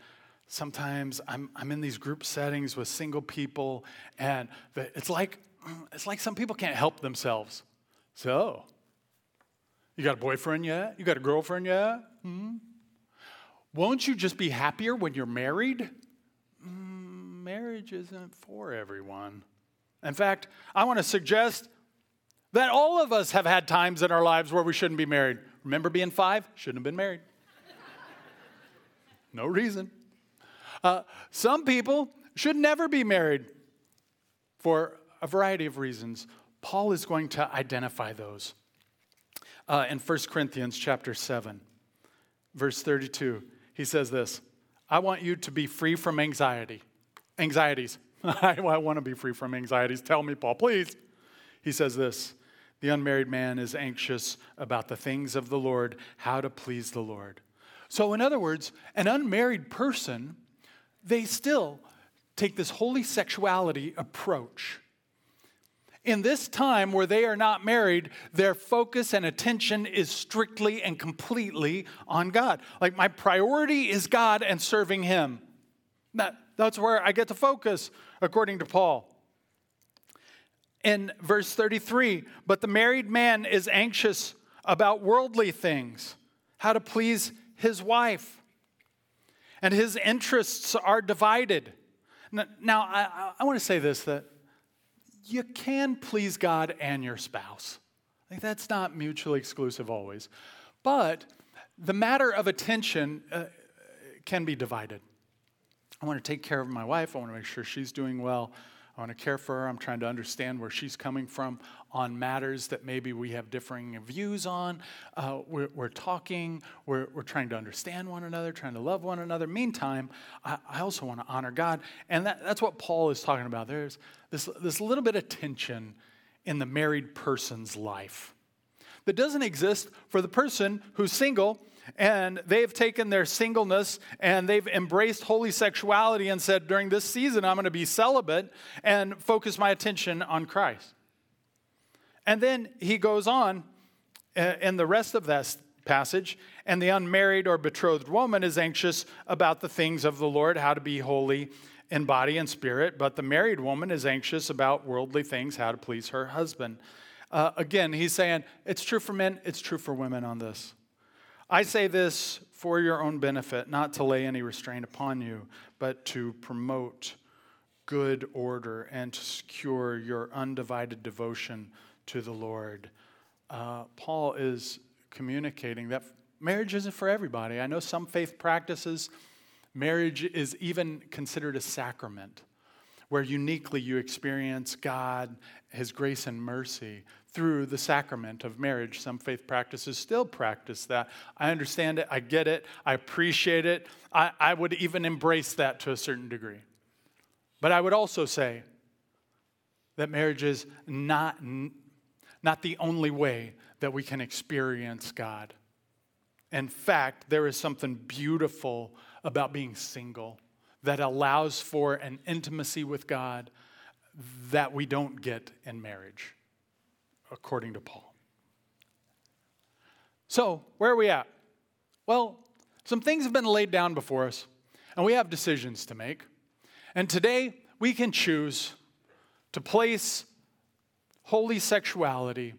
Sometimes I'm, I'm in these group settings with single people, and it's like, it's like some people can't help themselves. So, you got a boyfriend yet? You got a girlfriend yet? Hmm? Won't you just be happier when you're married? Marriage isn't for everyone. In fact, I want to suggest that all of us have had times in our lives where we shouldn't be married. Remember being five? Shouldn't have been married. no reason. Uh, some people should never be married for a variety of reasons. Paul is going to identify those uh, in 1 Corinthians chapter 7, verse 32. He says this I want you to be free from anxiety. Anxieties. I, want to be free from anxieties. Tell me, Paul, please. He says this The unmarried man is anxious about the things of the Lord, how to please the Lord. So, in other words, an unmarried person, they still take this holy sexuality approach in this time where they are not married, their focus and attention is strictly and completely on God. Like, my priority is God and serving Him. That, that's where I get to focus, according to Paul. In verse 33, but the married man is anxious about worldly things, how to please his wife, and his interests are divided. Now, I, I want to say this that you can please God and your spouse. Like that's not mutually exclusive always. But the matter of attention uh, can be divided. I want to take care of my wife. I want to make sure she's doing well. I want to care for her. I'm trying to understand where she's coming from on matters that maybe we have differing views on. Uh, we're, we're, talking, we're, we're trying to understand one another, trying to love one another. Meantime, I, I also want to honor God. And that, that's what Paul is talking about. There's this, this little bit of tension in the married person's life that doesn't exist for the person who's single and they've taken their singleness and they've embraced holy sexuality and said, during this season, I'm going to be celibate and focus my attention on Christ. And then he goes on uh, in the rest of that passage, and the unmarried or betrothed woman is anxious about the things of the Lord, how to be holy in body and spirit, but the married woman is anxious about worldly things, how to please her husband. Uh, again, he's saying it's true for men, it's true for women on this. I say this for your own benefit, not to lay any restraint upon you, but to promote good order and to secure your undivided devotion to the Lord. Uh, Paul is communicating that marriage isn't for everybody. I know some faith practices, marriage is even considered a sacrament where uniquely you experience God, His grace and mercy through the sacrament of marriage. Some faith practices still practice that. I understand it, I get it, I appreciate it. I, I would even embrace that to a certain degree. But I would also say that marriage is not, not the only way that we can experience God. In fact, there is something beautiful about being single that allows for an intimacy with God that we don't get in marriage according to Paul. So, where are we at? Well, some things have been laid down before us, and we have decisions to make. And today, we can choose to place holy sexuality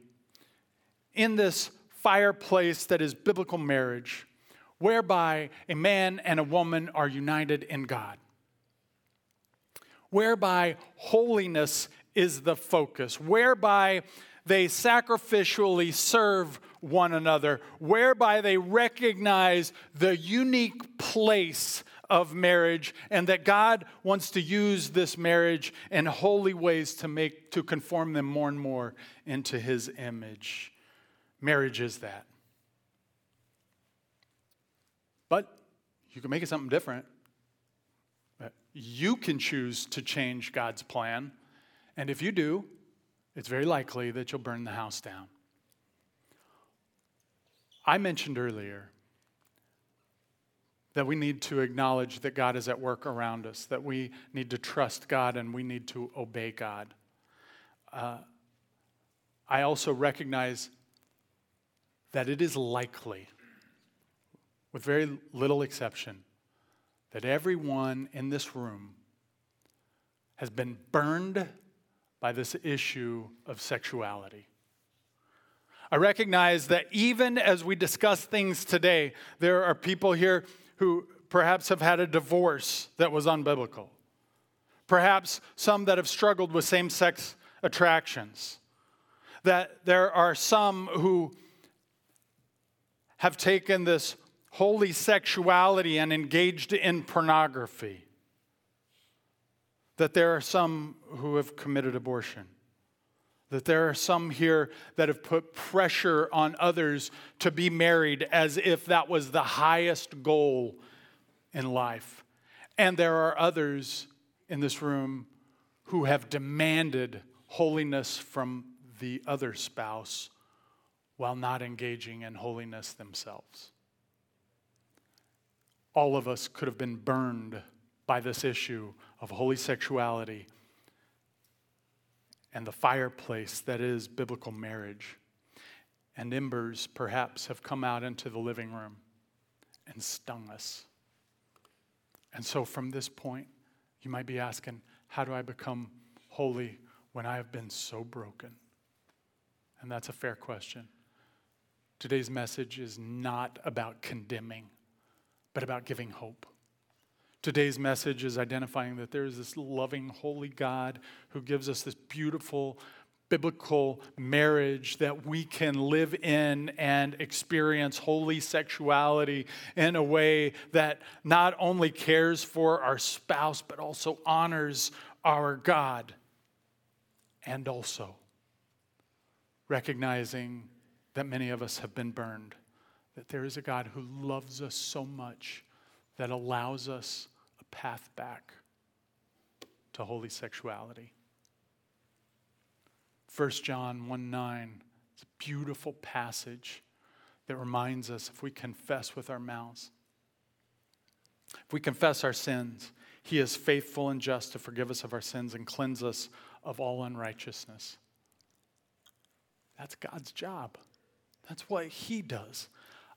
in this fireplace that is biblical marriage, whereby a man and a woman are united in God, whereby holiness is the focus, whereby they sacrificially serve one another, whereby they recognize the unique place of marriage and that God wants to use this marriage in holy ways to make to conform them more and more into his image. Marriage is that. But you can make it something different. You can choose to change God's plan. And if you do, it's very likely that you'll burn the house down. I mentioned earlier that we need to acknowledge that God is at work around us, that we need to trust God and we need to obey God. Uh, I also recognize that it is likely, with very little exception, that everyone in this room has been burned by this issue of sexuality. I recognize that even as we discuss things today, there are people here who perhaps have had a divorce that was unbiblical. Perhaps some that have struggled with same sex attractions. That there are some who have taken this holy sexuality and engaged in pornography. That there are some who have committed abortion. That there are some here that have put pressure on others to be married as if that was the highest goal in life. And there are others in this room who have demanded holiness from the other spouse while not engaging in holiness themselves. All of us could have been burned by this issue of holy sexuality and the fireplace that is biblical marriage. And embers perhaps have come out into the living room and stung us. And so from this point, you might be asking, how do I become holy when I have been so broken? And that's a fair question. Today's message is not about condemning, but about giving hope. Today's message is identifying that there is this loving, holy God who gives us this beautiful, biblical marriage that we can live in and experience holy sexuality in a way that not only cares for our spouse, but also honors our God. And also recognizing that many of us have been burned, that there is a God who loves us so much that allows us path back to holy sexuality. 1 John 1 9, it's a beautiful passage that reminds us if we confess with our mouths, if we confess our sins, he is faithful and just to forgive us of our sins and cleanse us of all unrighteousness. That's God's job. That's what he does.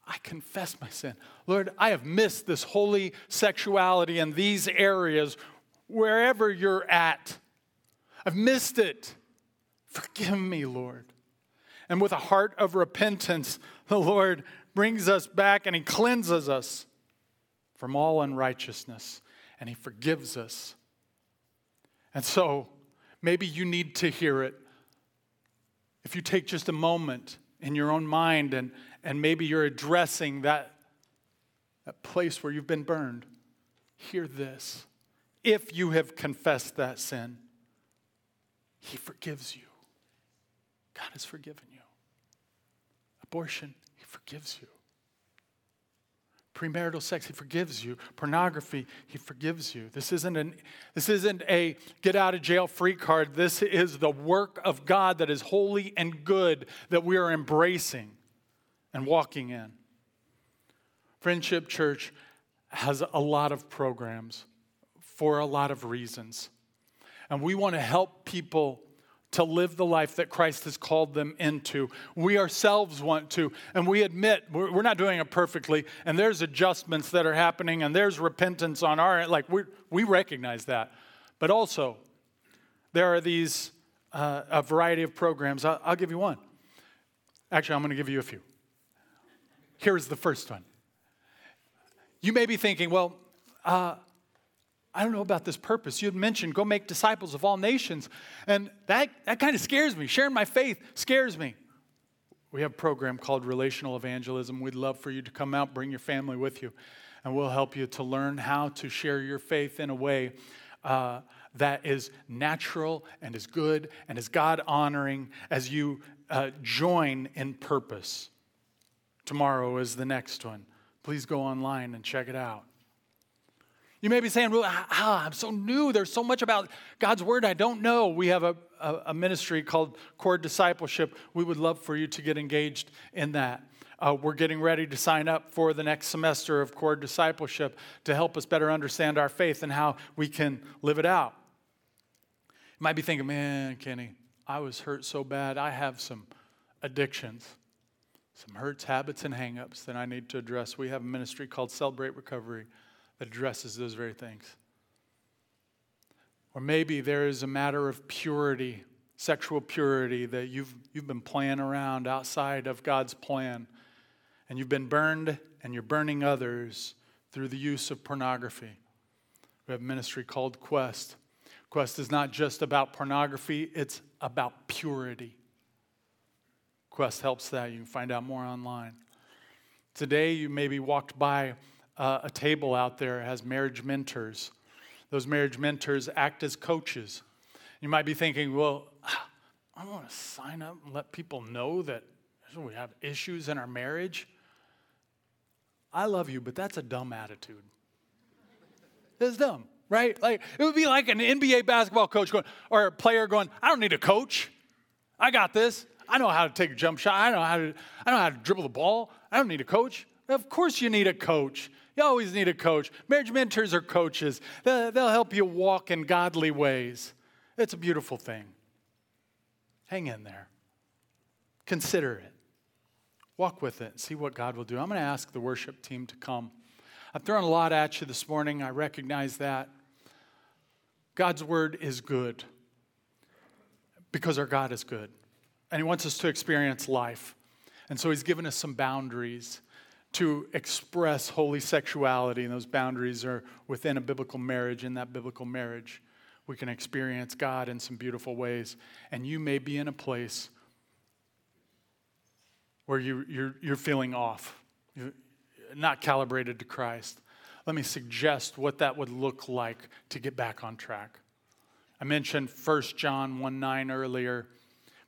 I confess my sin. Lord, I have missed this holy sexuality in these areas, wherever you're at. I've missed it. Forgive me, Lord. And with a heart of repentance, the Lord brings us back and He cleanses us from all unrighteousness and He forgives us. And so, maybe you need to hear it. If you take just a moment in your own mind and, and maybe you're addressing that, that place where you've been burned, hear this. If you have confessed that sin, He forgives you. God has forgiven you. Abortion, He forgives you. Premarital sex, He forgives you. Pornography, He forgives you. This isn't, an, this isn't a get out of jail free card. This is the work of God that is holy and good that we are embracing and walking in. Friendship Church has a lot of programs for a lot of reasons. And we want to help people to live the life that Christ has called them into. We ourselves want to, and we admit we're, not doing it perfectly, and there's adjustments that are happening, and there's repentance on our end. Like, we, we recognize that. But also, there are these, uh, a variety of programs. I'll, I'll give you one. Actually, I'm going to give you a few. Here's the first one. You may be thinking, well, uh, I don't know about this purpose. You had mentioned go make disciples of all nations. And that, that kind of scares me. Sharing my faith scares me. We have a program called Relational Evangelism. We'd love for you to come out, bring your family with you, and we'll help you to learn how to share your faith in a way uh, that is natural and is good and is God honoring as you uh, join in purpose. Tomorrow is the next one. Please go online and check it out. You may be saying, well, ah, I'm so new. There's so much about God's word I don't know. We have a, a, a ministry called Core Discipleship. We would love for you to get engaged in that. Uh, we're getting ready to sign up for the next semester of Core Discipleship to help us better understand our faith and how we can live it out. You might be thinking, man, Kenny, I was hurt so bad. I have some addictions, some hurts, habits, and hangups that I need to address. We have a ministry called Celebrate Recovery that addresses those very things. Or maybe there is a matter of purity, sexual purity, that you've, you've been playing around outside of God's plan, and you've been burned and you're burning others through the use of pornography. We have a ministry called Quest. Quest is not just about pornography, it's about purity. Quest helps that. You can find out more online. Today, you maybe walked by uh, a table out there has marriage mentors. Those marriage mentors act as coaches. You might be thinking, well, I want to sign up and let people know that we have issues in our marriage. I love you, but that's a dumb attitude. It's dumb, right? Like it would be like an NBA basketball coach going, or a player going, I don't need a coach. I got this. I know how to take a jump shot. I know how to, I know how to dribble the ball. I don't need a coach. Of course you need a coach. You always need a coach. Marriage mentors are coaches, they'll, help you walk in godly ways. It's a beautiful thing. Hang in there, consider it, walk with it, see what God will do. I'm going to ask the worship team to come. I've thrown a lot at you this morning, I recognize that. God's word is good because our God is good. And He wants us to experience life. And so He's given us some boundaries to express holy sexuality, and those boundaries are within a biblical marriage. In that biblical marriage, we can experience God in some beautiful ways. And you may be in a place where you, you're, you're feeling off, you're not calibrated to Christ. Let me suggest what that would look like to get back on track. I mentioned 1 John 1 9 earlier.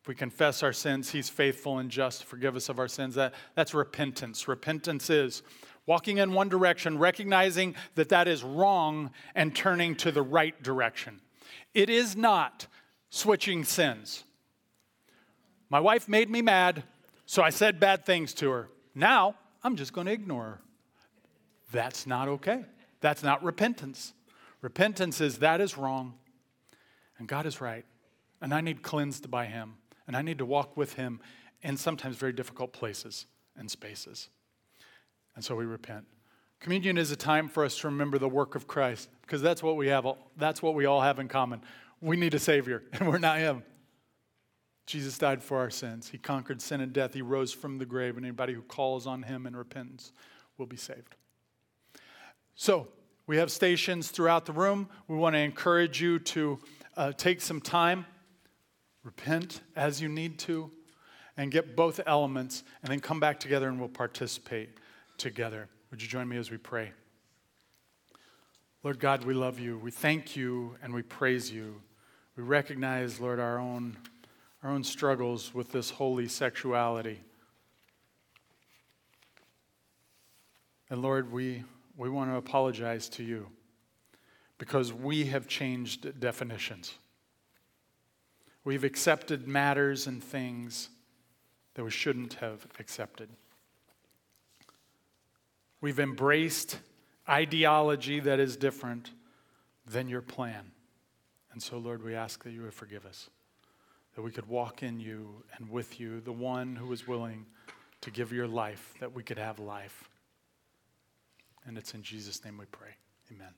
We confess our sins, He's faithful and just to forgive us of our sins. That, that's repentance. Repentance is walking in one direction, recognizing that that is wrong, and turning to the right direction. It is not switching sins. My wife made me mad, so I said bad things to her. Now I'm just going to ignore her. That's not okay. That's not repentance. Repentance is that is wrong, and God is right, and I need cleansed by Him and I need to walk with him in sometimes very difficult places and spaces. And so we repent. Communion is a time for us to remember the work of Christ because that's what we have that's what we all have in common. We need a savior and we're not him. Jesus died for our sins. He conquered sin and death. He rose from the grave and anybody who calls on him in repentance will be saved. So, we have stations throughout the room. We want to encourage you to uh, take some time repent as you need to, and get both elements, and then come back together and we'll participate together. Would you join me as we pray? Lord God, we love you. We thank you and we praise you. We recognize, Lord, our own, our own struggles with this holy sexuality. And Lord, we, we want to apologize to you because we have changed definitions. We've accepted matters and things that we shouldn't have accepted. We've embraced ideology that is different than your plan. And so, Lord, we ask that you would forgive us, that we could walk in you and with you, the one who was willing to give your life, that we could have life. And it's in Jesus' name we pray. Amen.